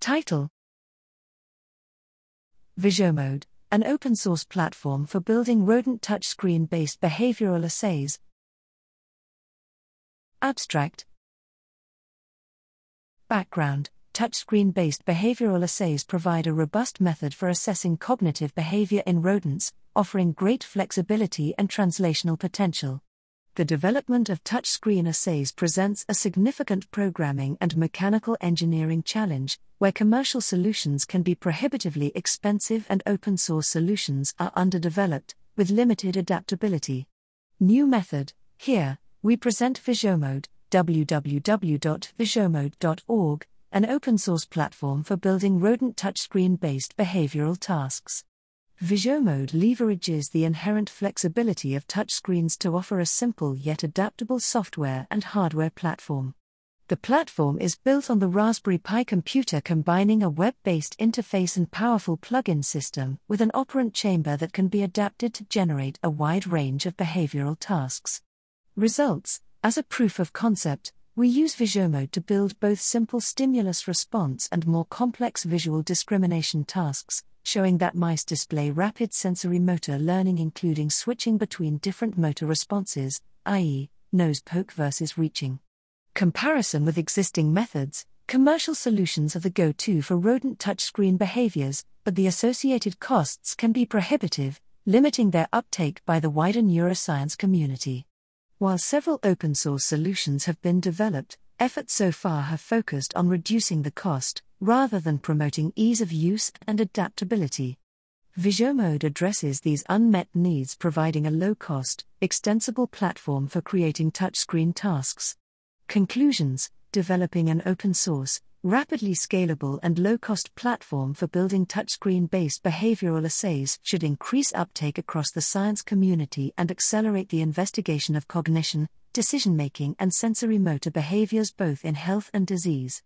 Title. Visiomode, an open source platform for building rodent touchscreen based behavioral assays. Abstract. Background Touchscreen based behavioral assays provide a robust method for assessing cognitive behavior in rodents, offering great flexibility and translational potential the development of touchscreen assays presents a significant programming and mechanical engineering challenge, where commercial solutions can be prohibitively expensive and open source solutions are underdeveloped, with limited adaptability. New method Here, we present Visiomode, www.visiomode.org, an open source platform for building rodent touchscreen based behavioral tasks. Visiomode leverages the inherent flexibility of touchscreens to offer a simple yet adaptable software and hardware platform. The platform is built on the Raspberry Pi computer, combining a web based interface and powerful plug in system with an operant chamber that can be adapted to generate a wide range of behavioral tasks. Results As a proof of concept, we use Visiomode to build both simple stimulus response and more complex visual discrimination tasks, showing that mice display rapid sensorimotor learning, including switching between different motor responses, i.e., nose poke versus reaching. Comparison with existing methods commercial solutions are the go to for rodent touchscreen behaviors, but the associated costs can be prohibitive, limiting their uptake by the wider neuroscience community. While several open source solutions have been developed, efforts so far have focused on reducing the cost, rather than promoting ease of use and adaptability. Visiomode addresses these unmet needs, providing a low cost, extensible platform for creating touchscreen tasks. Conclusions Developing an open source, rapidly scalable, and low cost platform for building touchscreen based behavioral assays should increase uptake across the science community and accelerate the investigation of cognition, decision making, and sensorimotor behaviors both in health and disease.